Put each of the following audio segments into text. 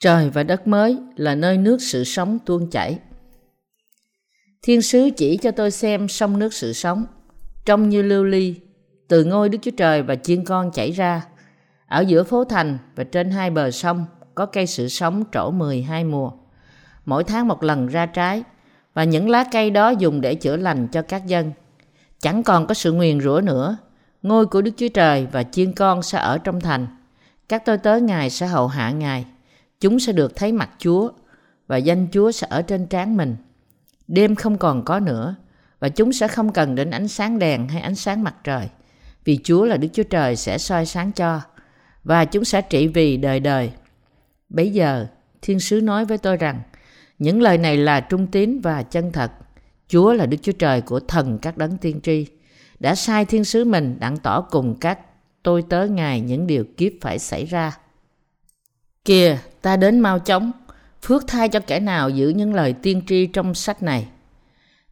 Trời và đất mới là nơi nước sự sống tuôn chảy. Thiên sứ chỉ cho tôi xem sông nước sự sống, trông như lưu ly, từ ngôi Đức Chúa Trời và chiên con chảy ra. Ở giữa phố thành và trên hai bờ sông có cây sự sống trổ 12 mùa. Mỗi tháng một lần ra trái, và những lá cây đó dùng để chữa lành cho các dân. Chẳng còn có sự nguyền rủa nữa. Ngôi của Đức Chúa Trời và chiên con sẽ ở trong thành. Các tôi tớ Ngài sẽ hậu hạ Ngài. Chúng sẽ được thấy mặt Chúa và danh Chúa sẽ ở trên trán mình. Đêm không còn có nữa và chúng sẽ không cần đến ánh sáng đèn hay ánh sáng mặt trời. Vì Chúa là Đức Chúa Trời sẽ soi sáng cho và chúng sẽ trị vì đời đời. Bấy giờ, thiên sứ nói với tôi rằng những lời này là trung tín và chân thật. Chúa là Đức Chúa Trời của thần các đấng tiên tri. Đã sai thiên sứ mình đặng tỏ cùng các tôi tớ Ngài những điều kiếp phải xảy ra. Kìa, ta đến mau chóng, phước thai cho kẻ nào giữ những lời tiên tri trong sách này.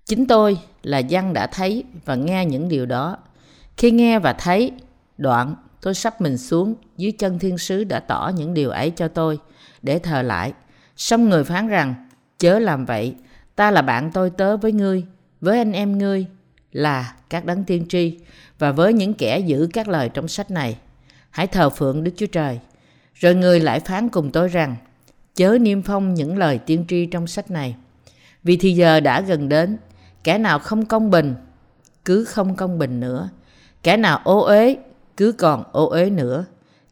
Chính tôi là dân đã thấy và nghe những điều đó. Khi nghe và thấy, đoạn tôi sắp mình xuống dưới chân thiên sứ đã tỏ những điều ấy cho tôi để thờ lại. Xong người phán rằng, chớ làm vậy, ta là bạn tôi tớ với ngươi, với anh em ngươi là các đấng tiên tri và với những kẻ giữ các lời trong sách này. Hãy thờ phượng Đức Chúa Trời. Rồi người lại phán cùng tôi rằng, chớ niêm phong những lời tiên tri trong sách này. Vì thì giờ đã gần đến, kẻ nào không công bình, cứ không công bình nữa. Kẻ nào ô uế, cứ còn ô uế nữa.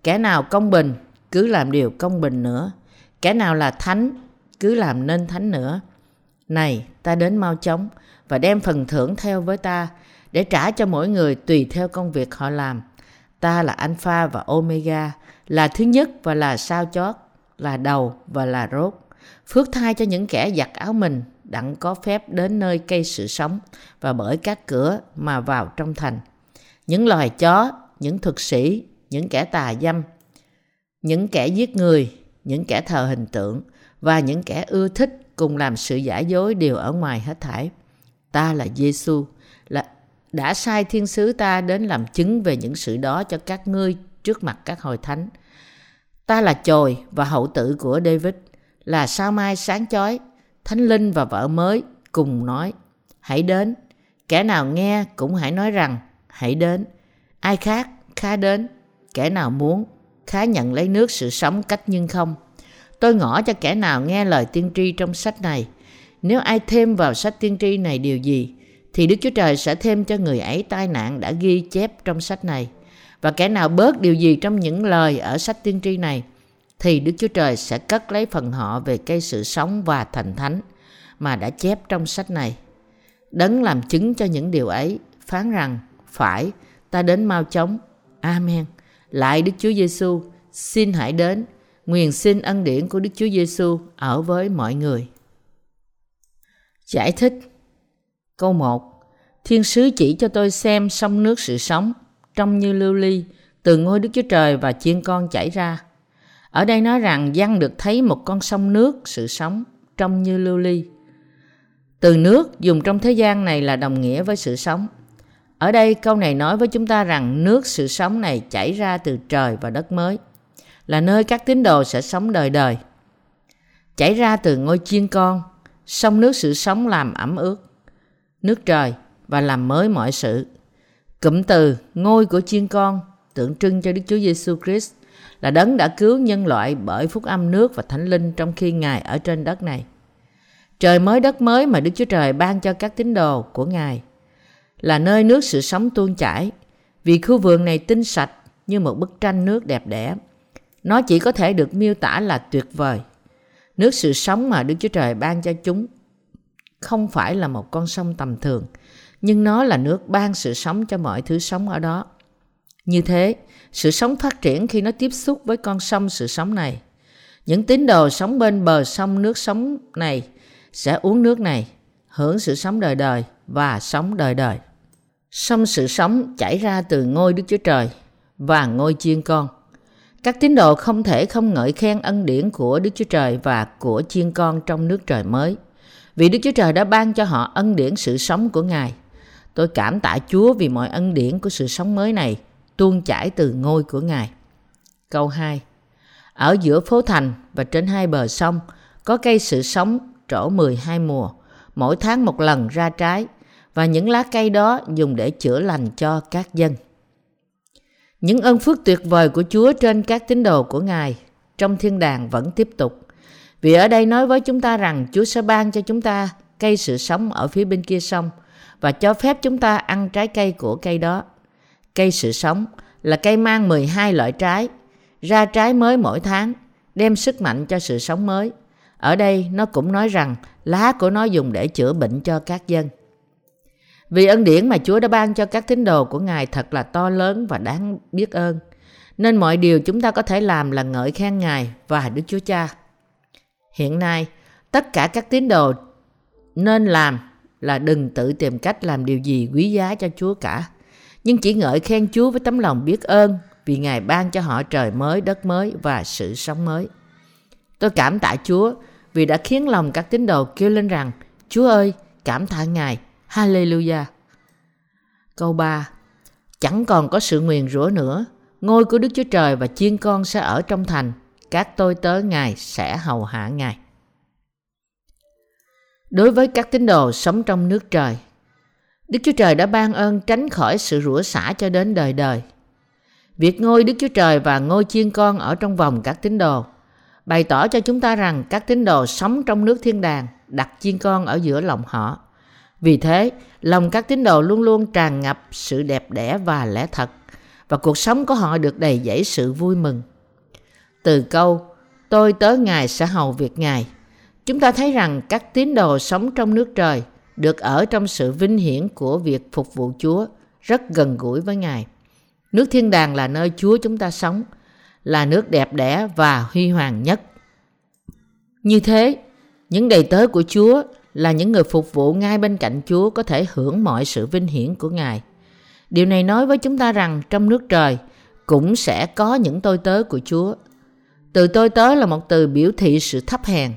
Kẻ nào công bình, cứ làm điều công bình nữa. Kẻ nào là thánh, cứ làm nên thánh nữa. Này, ta đến mau chóng và đem phần thưởng theo với ta để trả cho mỗi người tùy theo công việc họ làm. Ta là Alpha và Omega, là thứ nhất và là sao chót, là đầu và là rốt. Phước thai cho những kẻ giặt áo mình đặng có phép đến nơi cây sự sống và bởi các cửa mà vào trong thành. Những loài chó, những thực sĩ, những kẻ tà dâm, những kẻ giết người, những kẻ thờ hình tượng, và những kẻ ưa thích cùng làm sự giả dối đều ở ngoài hết thảy. Ta là Giêsu là đã sai thiên sứ ta đến làm chứng về những sự đó cho các ngươi trước mặt các hội thánh. Ta là chồi và hậu tử của David, là sao mai sáng chói, thánh linh và vợ mới cùng nói, hãy đến. Kẻ nào nghe cũng hãy nói rằng, hãy đến. Ai khác, khá đến. Kẻ nào muốn, khá nhận lấy nước sự sống cách nhưng không. Tôi ngỏ cho kẻ nào nghe lời tiên tri trong sách này. Nếu ai thêm vào sách tiên tri này điều gì, thì Đức Chúa Trời sẽ thêm cho người ấy tai nạn đã ghi chép trong sách này. Và kẻ nào bớt điều gì trong những lời ở sách tiên tri này, thì Đức Chúa Trời sẽ cất lấy phần họ về cây sự sống và thành thánh mà đã chép trong sách này. Đấng làm chứng cho những điều ấy, phán rằng, phải, ta đến mau chóng. Amen. Lại Đức Chúa Giêsu, xin hãy đến Nguyện xin ân điển của Đức Chúa Giêsu ở với mọi người. Giải thích Câu 1 Thiên sứ chỉ cho tôi xem sông nước sự sống, trông như lưu ly, từ ngôi Đức Chúa Trời và chiên con chảy ra. Ở đây nói rằng dân được thấy một con sông nước sự sống, trông như lưu ly. Từ nước dùng trong thế gian này là đồng nghĩa với sự sống. Ở đây câu này nói với chúng ta rằng nước sự sống này chảy ra từ trời và đất mới – là nơi các tín đồ sẽ sống đời đời. Chảy ra từ ngôi chiên con, sông nước sự sống làm ẩm ướt, nước trời và làm mới mọi sự. Cụm từ ngôi của chiên con tượng trưng cho Đức Chúa Giêsu Christ là đấng đã cứu nhân loại bởi phúc âm nước và thánh linh trong khi Ngài ở trên đất này. Trời mới đất mới mà Đức Chúa Trời ban cho các tín đồ của Ngài là nơi nước sự sống tuôn chảy vì khu vườn này tinh sạch như một bức tranh nước đẹp đẽ nó chỉ có thể được miêu tả là tuyệt vời. Nước sự sống mà Đức Chúa Trời ban cho chúng không phải là một con sông tầm thường, nhưng nó là nước ban sự sống cho mọi thứ sống ở đó. Như thế, sự sống phát triển khi nó tiếp xúc với con sông sự sống này. Những tín đồ sống bên bờ sông nước sống này sẽ uống nước này, hưởng sự sống đời đời và sống đời đời. Sông sự sống chảy ra từ ngôi Đức Chúa Trời và ngôi chiên con. Các tín đồ không thể không ngợi khen ân điển của Đức Chúa Trời và của chiên con trong nước trời mới. Vì Đức Chúa Trời đã ban cho họ ân điển sự sống của Ngài. Tôi cảm tạ Chúa vì mọi ân điển của sự sống mới này tuôn chảy từ ngôi của Ngài. Câu 2 Ở giữa phố thành và trên hai bờ sông có cây sự sống trổ 12 mùa, mỗi tháng một lần ra trái và những lá cây đó dùng để chữa lành cho các dân. Những ơn phước tuyệt vời của Chúa trên các tín đồ của Ngài trong thiên đàng vẫn tiếp tục. Vì ở đây nói với chúng ta rằng Chúa sẽ ban cho chúng ta cây sự sống ở phía bên kia sông và cho phép chúng ta ăn trái cây của cây đó. Cây sự sống là cây mang 12 loại trái, ra trái mới mỗi tháng, đem sức mạnh cho sự sống mới. Ở đây nó cũng nói rằng lá của nó dùng để chữa bệnh cho các dân. Vì ân điển mà Chúa đã ban cho các tín đồ của Ngài thật là to lớn và đáng biết ơn. Nên mọi điều chúng ta có thể làm là ngợi khen Ngài và Đức Chúa Cha. Hiện nay, tất cả các tín đồ nên làm là đừng tự tìm cách làm điều gì quý giá cho Chúa cả. Nhưng chỉ ngợi khen Chúa với tấm lòng biết ơn vì Ngài ban cho họ trời mới, đất mới và sự sống mới. Tôi cảm tạ Chúa vì đã khiến lòng các tín đồ kêu lên rằng Chúa ơi, cảm tạ Ngài Hallelujah. Câu 3 Chẳng còn có sự nguyền rủa nữa, ngôi của Đức Chúa Trời và chiên con sẽ ở trong thành, các tôi tớ Ngài sẽ hầu hạ Ngài. Đối với các tín đồ sống trong nước trời, Đức Chúa Trời đã ban ơn tránh khỏi sự rủa xả cho đến đời đời. Việc ngôi Đức Chúa Trời và ngôi chiên con ở trong vòng các tín đồ bày tỏ cho chúng ta rằng các tín đồ sống trong nước thiên đàng đặt chiên con ở giữa lòng họ vì thế, lòng các tín đồ luôn luôn tràn ngập sự đẹp đẽ và lẽ thật, và cuộc sống của họ được đầy dẫy sự vui mừng. Từ câu, tôi tới Ngài sẽ hầu việc Ngài, chúng ta thấy rằng các tín đồ sống trong nước trời được ở trong sự vinh hiển của việc phục vụ Chúa rất gần gũi với Ngài. Nước thiên đàng là nơi Chúa chúng ta sống, là nước đẹp đẽ và huy hoàng nhất. Như thế, những đầy tớ của Chúa là những người phục vụ ngay bên cạnh Chúa có thể hưởng mọi sự vinh hiển của Ngài. Điều này nói với chúng ta rằng trong nước trời cũng sẽ có những tôi tớ của Chúa. Từ tôi tớ là một từ biểu thị sự thấp hèn.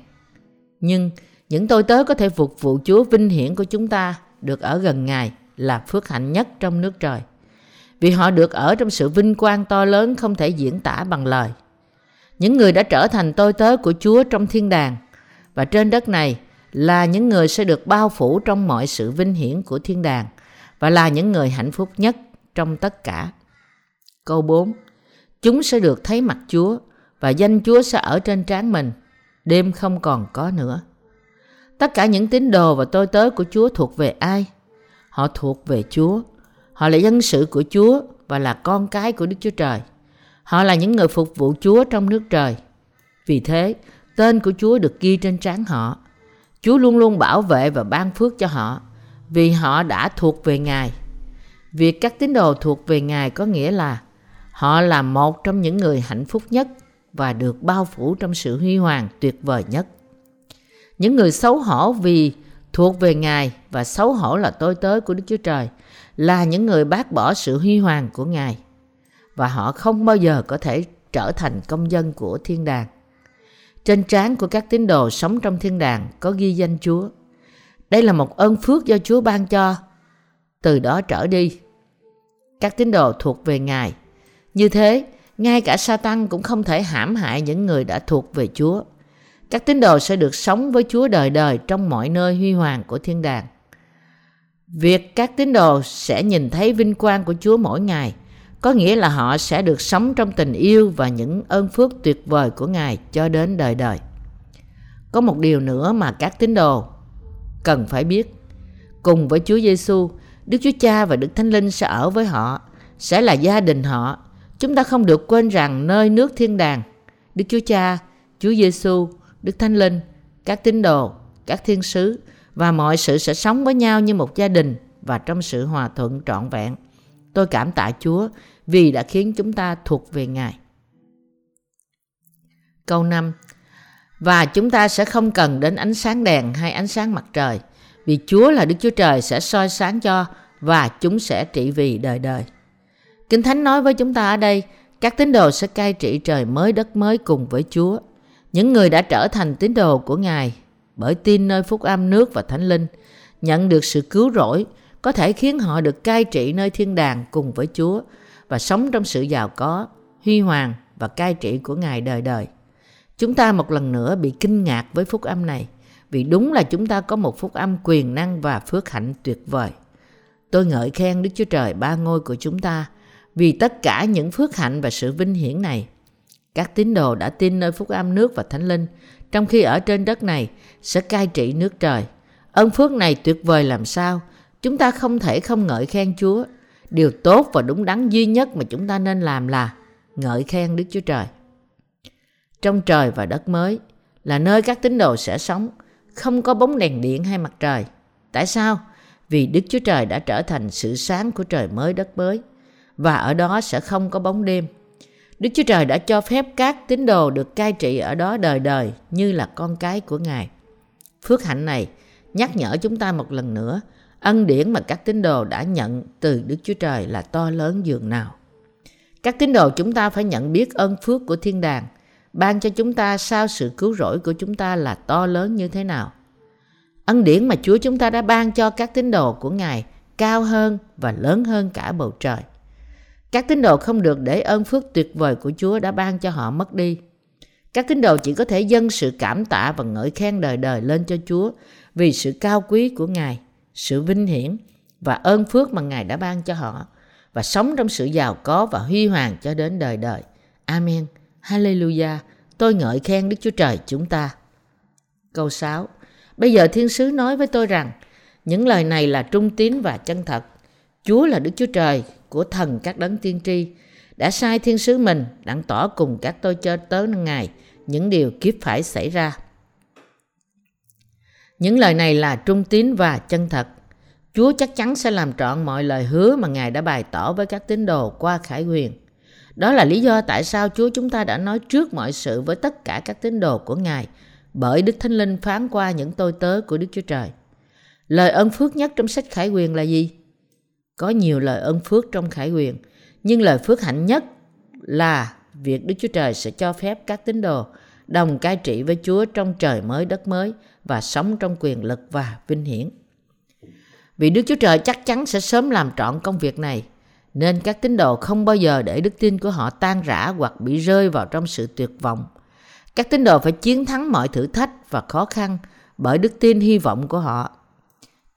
Nhưng những tôi tớ có thể phục vụ Chúa vinh hiển của chúng ta được ở gần Ngài là phước hạnh nhất trong nước trời. Vì họ được ở trong sự vinh quang to lớn không thể diễn tả bằng lời. Những người đã trở thành tôi tớ của Chúa trong thiên đàng và trên đất này là những người sẽ được bao phủ trong mọi sự vinh hiển của thiên đàng và là những người hạnh phúc nhất trong tất cả. Câu 4 Chúng sẽ được thấy mặt Chúa và danh Chúa sẽ ở trên trán mình, đêm không còn có nữa. Tất cả những tín đồ và tôi tớ của Chúa thuộc về ai? Họ thuộc về Chúa. Họ là dân sự của Chúa và là con cái của Đức Chúa Trời. Họ là những người phục vụ Chúa trong nước trời. Vì thế, tên của Chúa được ghi trên trán họ Chúa luôn luôn bảo vệ và ban phước cho họ vì họ đã thuộc về Ngài. Việc các tín đồ thuộc về Ngài có nghĩa là họ là một trong những người hạnh phúc nhất và được bao phủ trong sự huy hoàng tuyệt vời nhất. Những người xấu hổ vì thuộc về Ngài và xấu hổ là tôi tới của Đức Chúa Trời là những người bác bỏ sự huy hoàng của Ngài và họ không bao giờ có thể trở thành công dân của thiên đàng. Trên trán của các tín đồ sống trong thiên đàng có ghi danh Chúa. Đây là một ơn phước do Chúa ban cho. Từ đó trở đi, các tín đồ thuộc về Ngài. Như thế, ngay cả Satan cũng không thể hãm hại những người đã thuộc về Chúa. Các tín đồ sẽ được sống với Chúa đời đời trong mọi nơi huy hoàng của thiên đàng. Việc các tín đồ sẽ nhìn thấy vinh quang của Chúa mỗi ngày có nghĩa là họ sẽ được sống trong tình yêu và những ơn phước tuyệt vời của Ngài cho đến đời đời. Có một điều nữa mà các tín đồ cần phải biết. Cùng với Chúa Giêsu, Đức Chúa Cha và Đức Thánh Linh sẽ ở với họ, sẽ là gia đình họ. Chúng ta không được quên rằng nơi nước thiên đàng, Đức Chúa Cha, Chúa Giêsu, Đức Thánh Linh, các tín đồ, các thiên sứ và mọi sự sẽ sống với nhau như một gia đình và trong sự hòa thuận trọn vẹn. Tôi cảm tạ Chúa vì đã khiến chúng ta thuộc về Ngài. Câu 5 Và chúng ta sẽ không cần đến ánh sáng đèn hay ánh sáng mặt trời, vì Chúa là Đức Chúa Trời sẽ soi sáng cho và chúng sẽ trị vì đời đời. Kinh Thánh nói với chúng ta ở đây, các tín đồ sẽ cai trị trời mới đất mới cùng với Chúa. Những người đã trở thành tín đồ của Ngài bởi tin nơi phúc âm nước và thánh linh, nhận được sự cứu rỗi, có thể khiến họ được cai trị nơi thiên đàng cùng với Chúa và sống trong sự giàu có, huy hoàng và cai trị của Ngài đời đời. Chúng ta một lần nữa bị kinh ngạc với phúc âm này, vì đúng là chúng ta có một phúc âm quyền năng và phước hạnh tuyệt vời. Tôi ngợi khen Đức Chúa Trời ba ngôi của chúng ta vì tất cả những phước hạnh và sự vinh hiển này. Các tín đồ đã tin nơi phúc âm nước và thánh linh, trong khi ở trên đất này sẽ cai trị nước trời. Ơn phước này tuyệt vời làm sao? Chúng ta không thể không ngợi khen Chúa. Điều tốt và đúng đắn duy nhất mà chúng ta nên làm là ngợi khen Đức Chúa Trời. Trong trời và đất mới là nơi các tín đồ sẽ sống, không có bóng đèn điện hay mặt trời. Tại sao? Vì Đức Chúa Trời đã trở thành sự sáng của trời mới đất mới và ở đó sẽ không có bóng đêm. Đức Chúa Trời đã cho phép các tín đồ được cai trị ở đó đời đời như là con cái của Ngài. Phước hạnh này nhắc nhở chúng ta một lần nữa ân điển mà các tín đồ đã nhận từ Đức Chúa Trời là to lớn dường nào. Các tín đồ chúng ta phải nhận biết ơn phước của thiên đàng, ban cho chúng ta sau sự cứu rỗi của chúng ta là to lớn như thế nào. Ân điển mà Chúa chúng ta đã ban cho các tín đồ của Ngài cao hơn và lớn hơn cả bầu trời. Các tín đồ không được để ơn phước tuyệt vời của Chúa đã ban cho họ mất đi. Các tín đồ chỉ có thể dâng sự cảm tạ và ngợi khen đời đời lên cho Chúa vì sự cao quý của Ngài, sự vinh hiển và ơn phước mà Ngài đã ban cho họ và sống trong sự giàu có và huy hoàng cho đến đời đời. Amen. Hallelujah. Tôi ngợi khen Đức Chúa Trời chúng ta. Câu 6. Bây giờ thiên sứ nói với tôi rằng những lời này là trung tín và chân thật. Chúa là Đức Chúa Trời của thần các đấng tiên tri, đã sai thiên sứ mình đặng tỏ cùng các tôi chơi tớ ngài những điều kiếp phải xảy ra. Những lời này là trung tín và chân thật. Chúa chắc chắn sẽ làm trọn mọi lời hứa mà Ngài đã bày tỏ với các tín đồ qua khải huyền. Đó là lý do tại sao Chúa chúng ta đã nói trước mọi sự với tất cả các tín đồ của Ngài, bởi Đức Thánh Linh phán qua những tôi tớ của Đức Chúa Trời. Lời ân phước nhất trong sách khải huyền là gì? Có nhiều lời ân phước trong khải quyền nhưng lời phước hạnh nhất là việc Đức Chúa Trời sẽ cho phép các tín đồ đồng cai trị với Chúa trong trời mới đất mới và sống trong quyền lực và vinh hiển. Vì Đức Chúa Trời chắc chắn sẽ sớm làm trọn công việc này, nên các tín đồ không bao giờ để đức tin của họ tan rã hoặc bị rơi vào trong sự tuyệt vọng. Các tín đồ phải chiến thắng mọi thử thách và khó khăn bởi đức tin hy vọng của họ.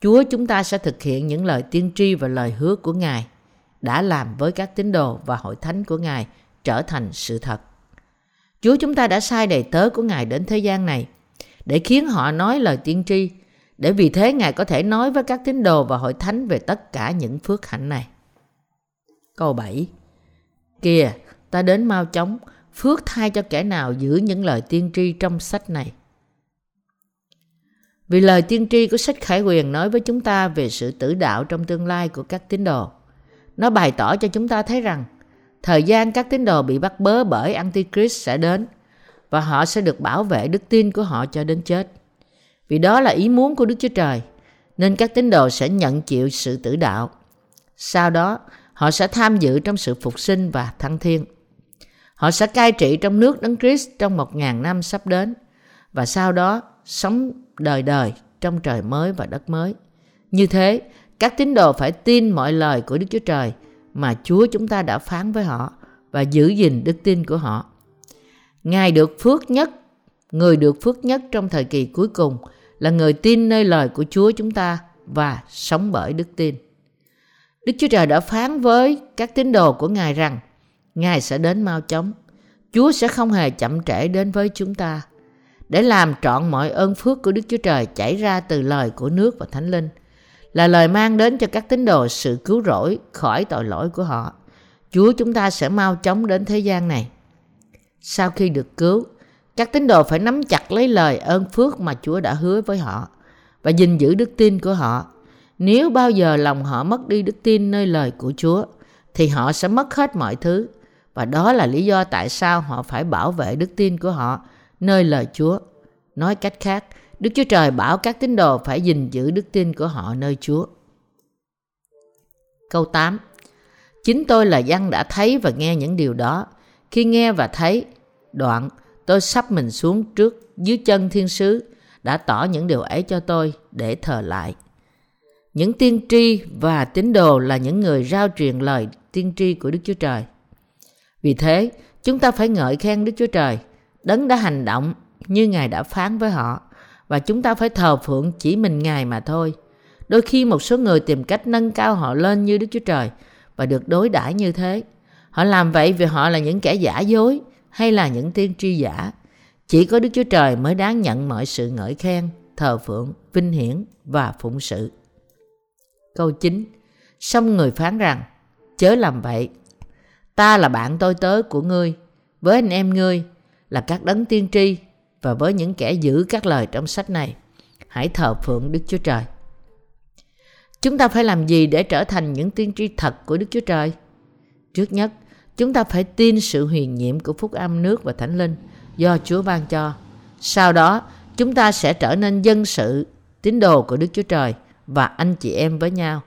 Chúa chúng ta sẽ thực hiện những lời tiên tri và lời hứa của Ngài đã làm với các tín đồ và hội thánh của Ngài trở thành sự thật. Chúa chúng ta đã sai đầy tớ của Ngài đến thế gian này để khiến họ nói lời tiên tri, để vì thế Ngài có thể nói với các tín đồ và hội thánh về tất cả những phước hạnh này. Câu 7 Kìa, ta đến mau chóng, phước thay cho kẻ nào giữ những lời tiên tri trong sách này. Vì lời tiên tri của sách Khải Quyền nói với chúng ta về sự tử đạo trong tương lai của các tín đồ. Nó bày tỏ cho chúng ta thấy rằng thời gian các tín đồ bị bắt bớ bởi Antichrist sẽ đến và họ sẽ được bảo vệ đức tin của họ cho đến chết. Vì đó là ý muốn của Đức Chúa Trời, nên các tín đồ sẽ nhận chịu sự tử đạo. Sau đó, họ sẽ tham dự trong sự phục sinh và thăng thiên. Họ sẽ cai trị trong nước Đấng Christ trong một ngàn năm sắp đến và sau đó sống đời đời trong trời mới và đất mới. Như thế, các tín đồ phải tin mọi lời của Đức Chúa Trời mà Chúa chúng ta đã phán với họ và giữ gìn đức tin của họ. Ngài được phước nhất, người được phước nhất trong thời kỳ cuối cùng là người tin nơi lời của Chúa chúng ta và sống bởi đức tin. Đức Chúa Trời đã phán với các tín đồ của Ngài rằng Ngài sẽ đến mau chóng. Chúa sẽ không hề chậm trễ đến với chúng ta để làm trọn mọi ơn phước của Đức Chúa Trời chảy ra từ lời của nước và Thánh Linh là lời mang đến cho các tín đồ sự cứu rỗi khỏi tội lỗi của họ. Chúa chúng ta sẽ mau chóng đến thế gian này. Sau khi được cứu, các tín đồ phải nắm chặt lấy lời ơn phước mà Chúa đã hứa với họ và gìn giữ đức tin của họ. Nếu bao giờ lòng họ mất đi đức tin nơi lời của Chúa, thì họ sẽ mất hết mọi thứ. Và đó là lý do tại sao họ phải bảo vệ đức tin của họ nơi lời Chúa. Nói cách khác, Đức Chúa Trời bảo các tín đồ phải gìn giữ đức tin của họ nơi Chúa. Câu 8 Chính tôi là dân đã thấy và nghe những điều đó. Khi nghe và thấy, đoạn, tôi sắp mình xuống trước dưới chân thiên sứ đã tỏ những điều ấy cho tôi để thờ lại. Những tiên tri và tín đồ là những người rao truyền lời tiên tri của Đức Chúa Trời. Vì thế, Chúng ta phải ngợi khen Đức Chúa Trời, đấng đã hành động như Ngài đã phán với họ và chúng ta phải thờ phượng chỉ mình Ngài mà thôi. Đôi khi một số người tìm cách nâng cao họ lên như Đức Chúa Trời và được đối đãi như thế. Họ làm vậy vì họ là những kẻ giả dối hay là những tiên tri giả. Chỉ có Đức Chúa Trời mới đáng nhận mọi sự ngợi khen, thờ phượng, vinh hiển và phụng sự. Câu 9 Xong người phán rằng, chớ làm vậy. Ta là bạn tôi tớ của ngươi, với anh em ngươi là các đấng tiên tri và với những kẻ giữ các lời trong sách này. Hãy thờ phượng Đức Chúa Trời. Chúng ta phải làm gì để trở thành những tiên tri thật của Đức Chúa Trời? Trước nhất, chúng ta phải tin sự huyền nhiệm của phúc âm nước và thánh linh do Chúa ban cho. Sau đó, chúng ta sẽ trở nên dân sự, tín đồ của Đức Chúa Trời và anh chị em với nhau.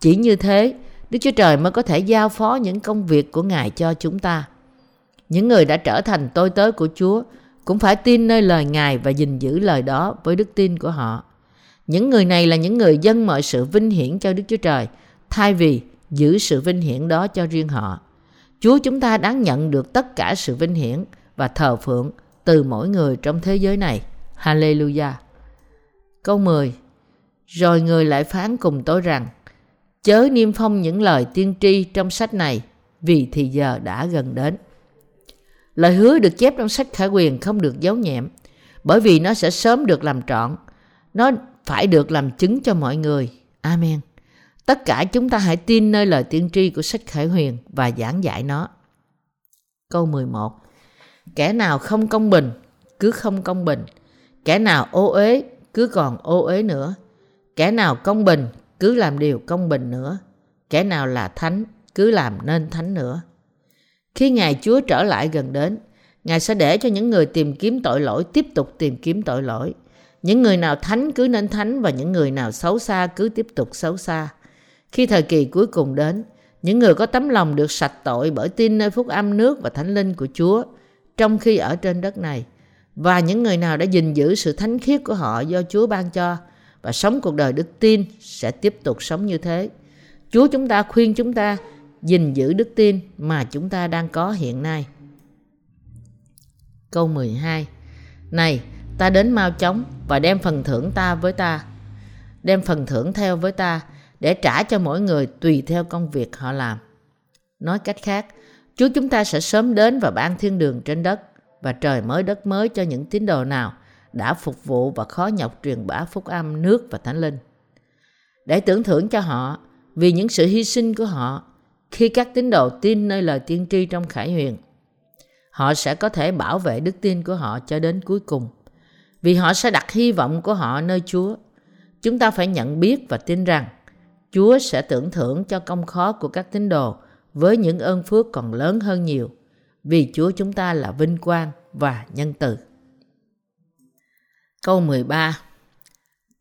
Chỉ như thế, Đức Chúa Trời mới có thể giao phó những công việc của Ngài cho chúng ta. Những người đã trở thành tôi tớ của Chúa cũng phải tin nơi lời Ngài và gìn giữ lời đó với đức tin của họ. Những người này là những người dân mọi sự vinh hiển cho Đức Chúa Trời, thay vì giữ sự vinh hiển đó cho riêng họ. Chúa chúng ta đáng nhận được tất cả sự vinh hiển và thờ phượng từ mỗi người trong thế giới này. Hallelujah. Câu 10 Rồi người lại phán cùng tôi rằng Chớ niêm phong những lời tiên tri trong sách này vì thì giờ đã gần đến. Lời hứa được chép trong sách khải quyền không được giấu nhẹm bởi vì nó sẽ sớm được làm trọn. Nó phải được làm chứng cho mọi người. Amen. Tất cả chúng ta hãy tin nơi lời tiên tri của sách Khải Huyền và giảng dạy nó. Câu 11 Kẻ nào không công bình, cứ không công bình. Kẻ nào ô uế, cứ còn ô uế nữa. Kẻ nào công bình, cứ làm điều công bình nữa. Kẻ nào là thánh, cứ làm nên thánh nữa. Khi Ngài Chúa trở lại gần đến, Ngài sẽ để cho những người tìm kiếm tội lỗi tiếp tục tìm kiếm tội lỗi. Những người nào thánh cứ nên thánh và những người nào xấu xa cứ tiếp tục xấu xa. Khi thời kỳ cuối cùng đến, những người có tấm lòng được sạch tội bởi tin nơi phúc âm nước và thánh linh của Chúa trong khi ở trên đất này và những người nào đã gìn giữ sự thánh khiết của họ do Chúa ban cho và sống cuộc đời đức tin sẽ tiếp tục sống như thế. Chúa chúng ta khuyên chúng ta gìn giữ đức tin mà chúng ta đang có hiện nay. Câu 12 Này, ta đến mau chóng và đem phần thưởng ta với ta. Đem phần thưởng theo với ta để trả cho mỗi người tùy theo công việc họ làm. Nói cách khác, Chúa chúng ta sẽ sớm đến và ban thiên đường trên đất và trời mới đất mới cho những tín đồ nào đã phục vụ và khó nhọc truyền bá phúc âm nước và thánh linh. Để tưởng thưởng cho họ vì những sự hy sinh của họ khi các tín đồ tin nơi lời tiên tri trong khải huyền, họ sẽ có thể bảo vệ đức tin của họ cho đến cuối cùng vì họ sẽ đặt hy vọng của họ nơi Chúa. Chúng ta phải nhận biết và tin rằng Chúa sẽ tưởng thưởng cho công khó của các tín đồ với những ơn phước còn lớn hơn nhiều vì Chúa chúng ta là vinh quang và nhân từ. Câu 13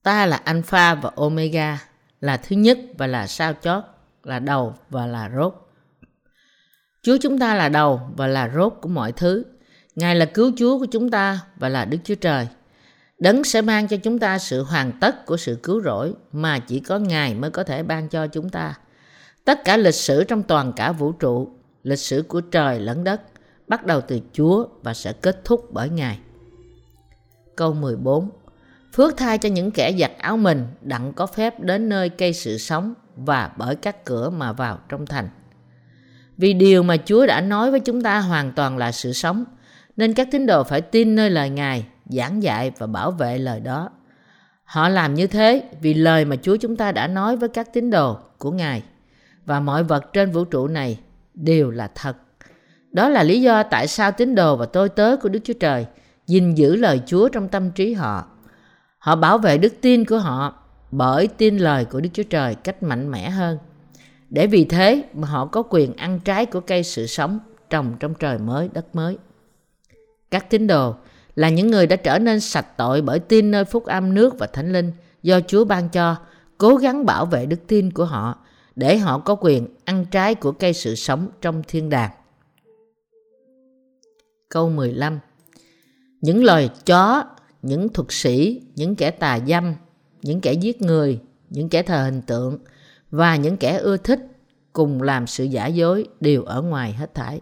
Ta là Alpha và Omega, là thứ nhất và là sao chót, là đầu và là rốt. Chúa chúng ta là đầu và là rốt của mọi thứ. Ngài là cứu Chúa của chúng ta và là Đức Chúa Trời. Đấng sẽ mang cho chúng ta sự hoàn tất của sự cứu rỗi mà chỉ có Ngài mới có thể ban cho chúng ta. Tất cả lịch sử trong toàn cả vũ trụ, lịch sử của trời lẫn đất, bắt đầu từ Chúa và sẽ kết thúc bởi Ngài. Câu 14 Phước thai cho những kẻ giặt áo mình đặng có phép đến nơi cây sự sống và bởi các cửa mà vào trong thành. Vì điều mà Chúa đã nói với chúng ta hoàn toàn là sự sống, nên các tín đồ phải tin nơi lời Ngài giảng dạy và bảo vệ lời đó. Họ làm như thế vì lời mà Chúa chúng ta đã nói với các tín đồ của Ngài và mọi vật trên vũ trụ này đều là thật. Đó là lý do tại sao tín đồ và tôi tớ của Đức Chúa Trời gìn giữ lời Chúa trong tâm trí họ. Họ bảo vệ đức tin của họ bởi tin lời của Đức Chúa Trời cách mạnh mẽ hơn. Để vì thế mà họ có quyền ăn trái của cây sự sống trồng trong trời mới đất mới. Các tín đồ là những người đã trở nên sạch tội bởi tin nơi phúc âm nước và thánh linh do Chúa ban cho, cố gắng bảo vệ đức tin của họ để họ có quyền ăn trái của cây sự sống trong thiên đàng. Câu 15 Những lời chó, những thuật sĩ, những kẻ tà dâm, những kẻ giết người, những kẻ thờ hình tượng và những kẻ ưa thích cùng làm sự giả dối đều ở ngoài hết thảy.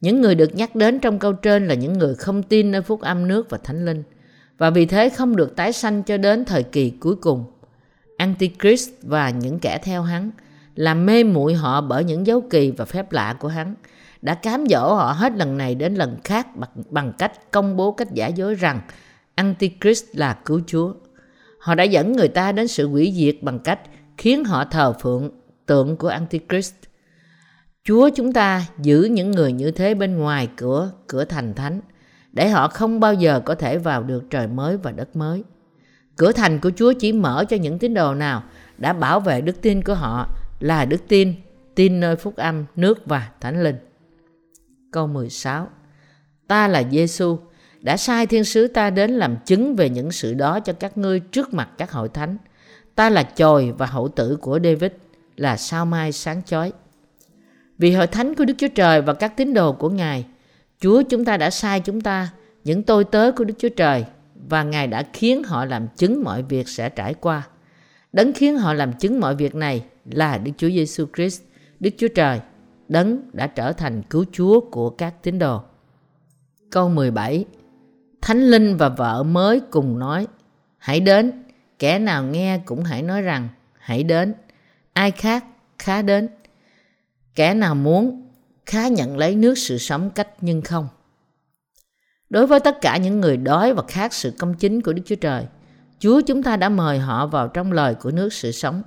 Những người được nhắc đến trong câu trên là những người không tin nơi phúc âm nước và thánh linh và vì thế không được tái sanh cho đến thời kỳ cuối cùng. Antichrist và những kẻ theo hắn làm mê muội họ bởi những dấu kỳ và phép lạ của hắn đã cám dỗ họ hết lần này đến lần khác bằng, bằng cách công bố cách giả dối rằng Antichrist là cứu Chúa. Họ đã dẫn người ta đến sự hủy diệt bằng cách khiến họ thờ phượng tượng của Antichrist. Chúa chúng ta giữ những người như thế bên ngoài cửa cửa thành thánh để họ không bao giờ có thể vào được trời mới và đất mới. Cửa thành của Chúa chỉ mở cho những tín đồ nào đã bảo vệ đức tin của họ là đức tin, tin nơi phúc âm, nước và thánh linh. Câu 16 Ta là Giêsu đã sai thiên sứ ta đến làm chứng về những sự đó cho các ngươi trước mặt các hội thánh. Ta là chồi và hậu tử của David, là sao mai sáng chói. Vì hội thánh của Đức Chúa Trời và các tín đồ của Ngài, Chúa chúng ta đã sai chúng ta, những tôi tớ của Đức Chúa Trời, và Ngài đã khiến họ làm chứng mọi việc sẽ trải qua. Đấng khiến họ làm chứng mọi việc này là Đức Chúa Giêsu Christ, Đức Chúa Trời, Đấng đã trở thành cứu Chúa của các tín đồ. Câu 17 Thánh Linh và vợ mới cùng nói Hãy đến, kẻ nào nghe cũng hãy nói rằng Hãy đến, ai khác khá đến. Kẻ nào muốn khá nhận lấy nước sự sống cách nhưng không. Đối với tất cả những người đói và khát sự công chính của Đức Chúa Trời Chúa chúng ta đã mời họ vào trong lời của nước sự sống.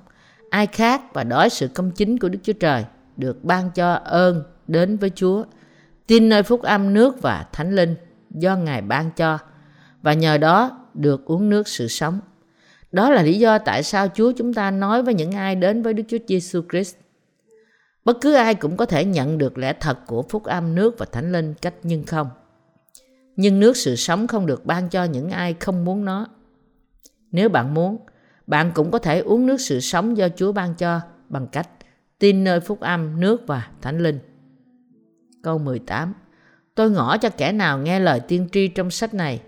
Ai khát và đói sự công chính của Đức Chúa Trời được ban cho ơn đến với Chúa, tin nơi phúc âm nước và thánh linh do Ngài ban cho và nhờ đó được uống nước sự sống. Đó là lý do tại sao Chúa chúng ta nói với những ai đến với Đức Chúa Giêsu Christ. Bất cứ ai cũng có thể nhận được lẽ thật của phúc âm nước và thánh linh cách nhưng không. Nhưng nước sự sống không được ban cho những ai không muốn nó. Nếu bạn muốn, bạn cũng có thể uống nước sự sống do Chúa ban cho bằng cách tin nơi phúc âm, nước và thánh linh. Câu 18 Tôi ngỏ cho kẻ nào nghe lời tiên tri trong sách này.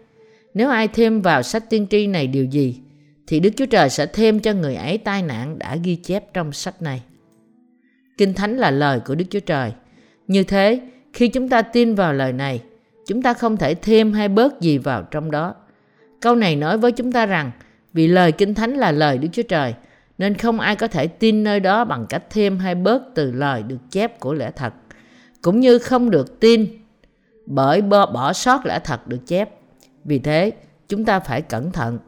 Nếu ai thêm vào sách tiên tri này điều gì, thì Đức Chúa Trời sẽ thêm cho người ấy tai nạn đã ghi chép trong sách này. Kinh Thánh là lời của Đức Chúa Trời. Như thế, khi chúng ta tin vào lời này, chúng ta không thể thêm hay bớt gì vào trong đó. Câu này nói với chúng ta rằng, vì lời Kinh Thánh là lời Đức Chúa Trời, nên không ai có thể tin nơi đó bằng cách thêm hay bớt từ lời được chép của lẽ thật cũng như không được tin bởi bỏ, bỏ sót lẽ thật được chép. Vì thế chúng ta phải cẩn thận.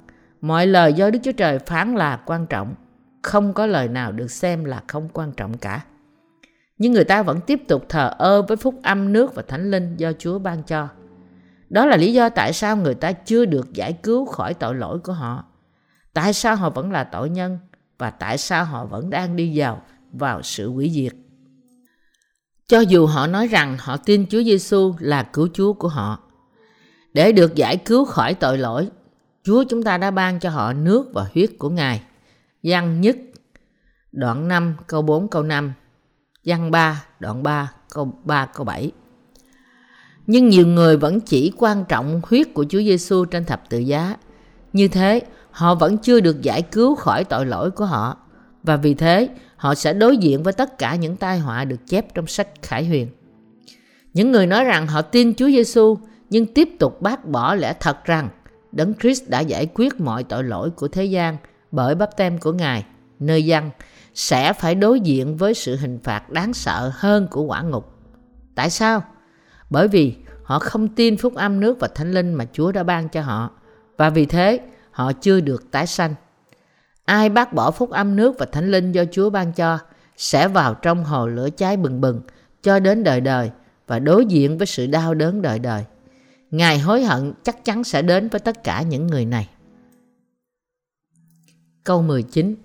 Mọi lời do đức chúa trời phán là quan trọng. Không có lời nào được xem là không quan trọng cả. Nhưng người ta vẫn tiếp tục thờ ơ với phúc âm nước và thánh linh do chúa ban cho. Đó là lý do tại sao người ta chưa được giải cứu khỏi tội lỗi của họ. Tại sao họ vẫn là tội nhân và tại sao họ vẫn đang đi vào vào sự hủy diệt. Cho dù họ nói rằng họ tin Chúa Giêsu là cứu Chúa của họ, để được giải cứu khỏi tội lỗi, Chúa chúng ta đã ban cho họ nước và huyết của Ngài. Giăng nhất đoạn 5 câu 4 câu 5, Giăng 3 đoạn 3 câu 3 câu 7. Nhưng nhiều người vẫn chỉ quan trọng huyết của Chúa Giêsu trên thập tự giá. Như thế, họ vẫn chưa được giải cứu khỏi tội lỗi của họ và vì thế họ sẽ đối diện với tất cả những tai họa được chép trong sách Khải Huyền. Những người nói rằng họ tin Chúa Giêsu nhưng tiếp tục bác bỏ lẽ thật rằng Đấng Christ đã giải quyết mọi tội lỗi của thế gian bởi bắp tem của Ngài, nơi dân sẽ phải đối diện với sự hình phạt đáng sợ hơn của quả ngục. Tại sao? Bởi vì họ không tin phúc âm nước và thánh linh mà Chúa đã ban cho họ. Và vì thế, họ chưa được tái sanh. Ai bác bỏ phúc âm nước và thánh linh do Chúa ban cho, sẽ vào trong hồ lửa cháy bừng bừng, cho đến đời đời, và đối diện với sự đau đớn đời đời. Ngài hối hận chắc chắn sẽ đến với tất cả những người này. Câu 19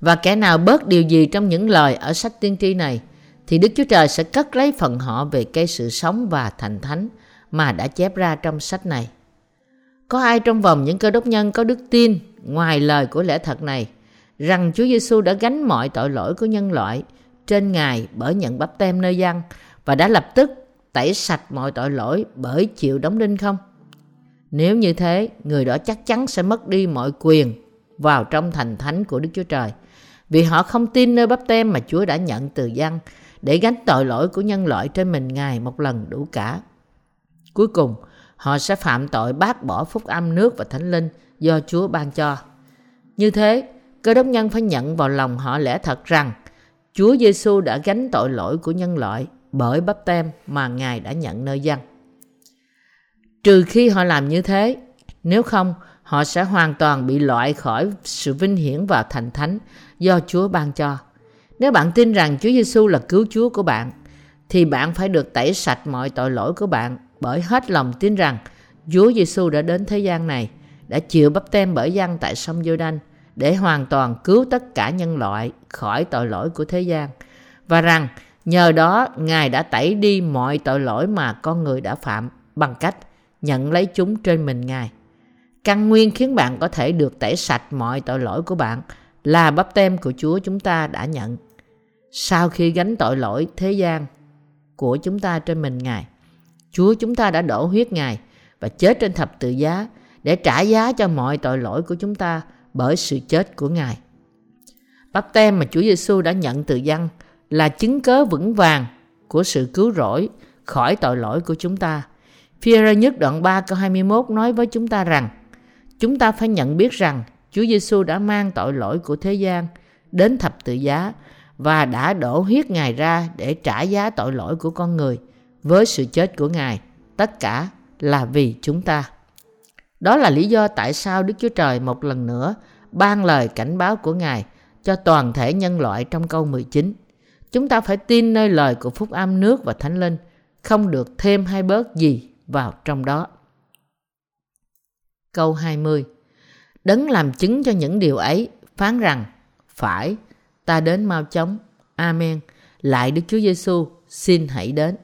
Và kẻ nào bớt điều gì trong những lời ở sách tiên tri này, thì Đức Chúa Trời sẽ cất lấy phần họ về cây sự sống và thành thánh mà đã chép ra trong sách này. Có ai trong vòng những cơ đốc nhân có đức tin ngoài lời của lẽ thật này rằng Chúa Giêsu đã gánh mọi tội lỗi của nhân loại trên Ngài bởi nhận bắp tem nơi dân và đã lập tức tẩy sạch mọi tội lỗi bởi chịu đóng đinh không? Nếu như thế, người đó chắc chắn sẽ mất đi mọi quyền vào trong thành thánh của Đức Chúa Trời Vì họ không tin nơi bắp tem mà Chúa đã nhận từ dân để gánh tội lỗi của nhân loại trên mình Ngài một lần đủ cả. Cuối cùng, họ sẽ phạm tội bác bỏ phúc âm nước và thánh linh do Chúa ban cho. Như thế, cơ đốc nhân phải nhận vào lòng họ lẽ thật rằng Chúa Giêsu đã gánh tội lỗi của nhân loại bởi bắp tem mà Ngài đã nhận nơi dân. Trừ khi họ làm như thế, nếu không, họ sẽ hoàn toàn bị loại khỏi sự vinh hiển và thành thánh do Chúa ban cho. Nếu bạn tin rằng Chúa Giêsu là cứu Chúa của bạn, thì bạn phải được tẩy sạch mọi tội lỗi của bạn bởi hết lòng tin rằng Chúa Giêsu đã đến thế gian này, đã chịu bắp tem bởi dân tại sông Giô-đanh để hoàn toàn cứu tất cả nhân loại khỏi tội lỗi của thế gian và rằng nhờ đó Ngài đã tẩy đi mọi tội lỗi mà con người đã phạm bằng cách nhận lấy chúng trên mình Ngài. Căn nguyên khiến bạn có thể được tẩy sạch mọi tội lỗi của bạn là bắp tem của Chúa chúng ta đã nhận. Sau khi gánh tội lỗi thế gian của chúng ta trên mình Ngài, Chúa chúng ta đã đổ huyết Ngài và chết trên thập tự giá để trả giá cho mọi tội lỗi của chúng ta bởi sự chết của Ngài. Bắp tem mà Chúa Giêsu đã nhận từ dân là chứng cớ vững vàng của sự cứu rỗi khỏi tội lỗi của chúng ta. phi nhất đoạn 3 câu 21 nói với chúng ta rằng, chúng ta phải nhận biết rằng Chúa Giêsu đã mang tội lỗi của thế gian đến thập tự giá và đã đổ huyết Ngài ra để trả giá tội lỗi của con người với sự chết của Ngài. Tất cả là vì chúng ta. Đó là lý do tại sao Đức Chúa Trời một lần nữa ban lời cảnh báo của Ngài cho toàn thể nhân loại trong câu 19. Chúng ta phải tin nơi lời của Phúc Âm nước và Thánh Linh, không được thêm hay bớt gì vào trong đó. Câu 20 Đấng làm chứng cho những điều ấy, phán rằng, phải, ta đến mau chóng. Amen. Lại Đức Chúa Giêsu xin hãy đến.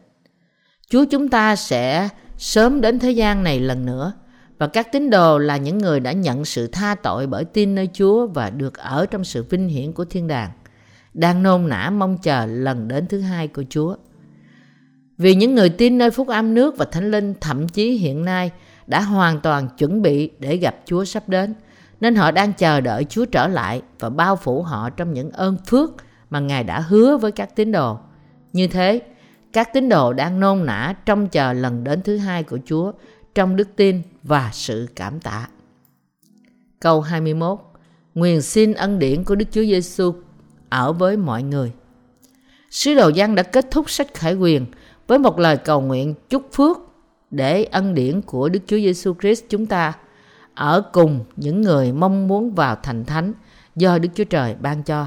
Chúa chúng ta sẽ sớm đến thế gian này lần nữa và các tín đồ là những người đã nhận sự tha tội bởi tin nơi Chúa và được ở trong sự vinh hiển của thiên đàng, đang nôn nã mong chờ lần đến thứ hai của Chúa. Vì những người tin nơi phúc âm nước và thánh linh thậm chí hiện nay đã hoàn toàn chuẩn bị để gặp Chúa sắp đến, nên họ đang chờ đợi Chúa trở lại và bao phủ họ trong những ơn phước mà Ngài đã hứa với các tín đồ. Như thế, các tín đồ đang nôn nã trong chờ lần đến thứ hai của Chúa trong đức tin và sự cảm tạ. Câu 21 Nguyện xin ân điển của Đức Chúa Giêsu ở với mọi người. Sứ đồ Giăng đã kết thúc sách Khải Quyền với một lời cầu nguyện chúc phước để ân điển của Đức Chúa Giêsu Christ chúng ta ở cùng những người mong muốn vào thành thánh do Đức Chúa Trời ban cho.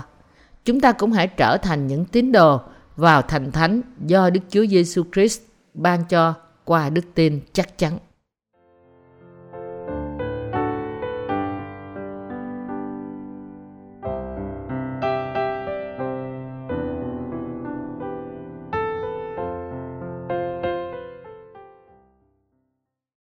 Chúng ta cũng hãy trở thành những tín đồ vào thành thánh do Đức Chúa Giêsu Christ ban cho qua đức tin chắc chắn.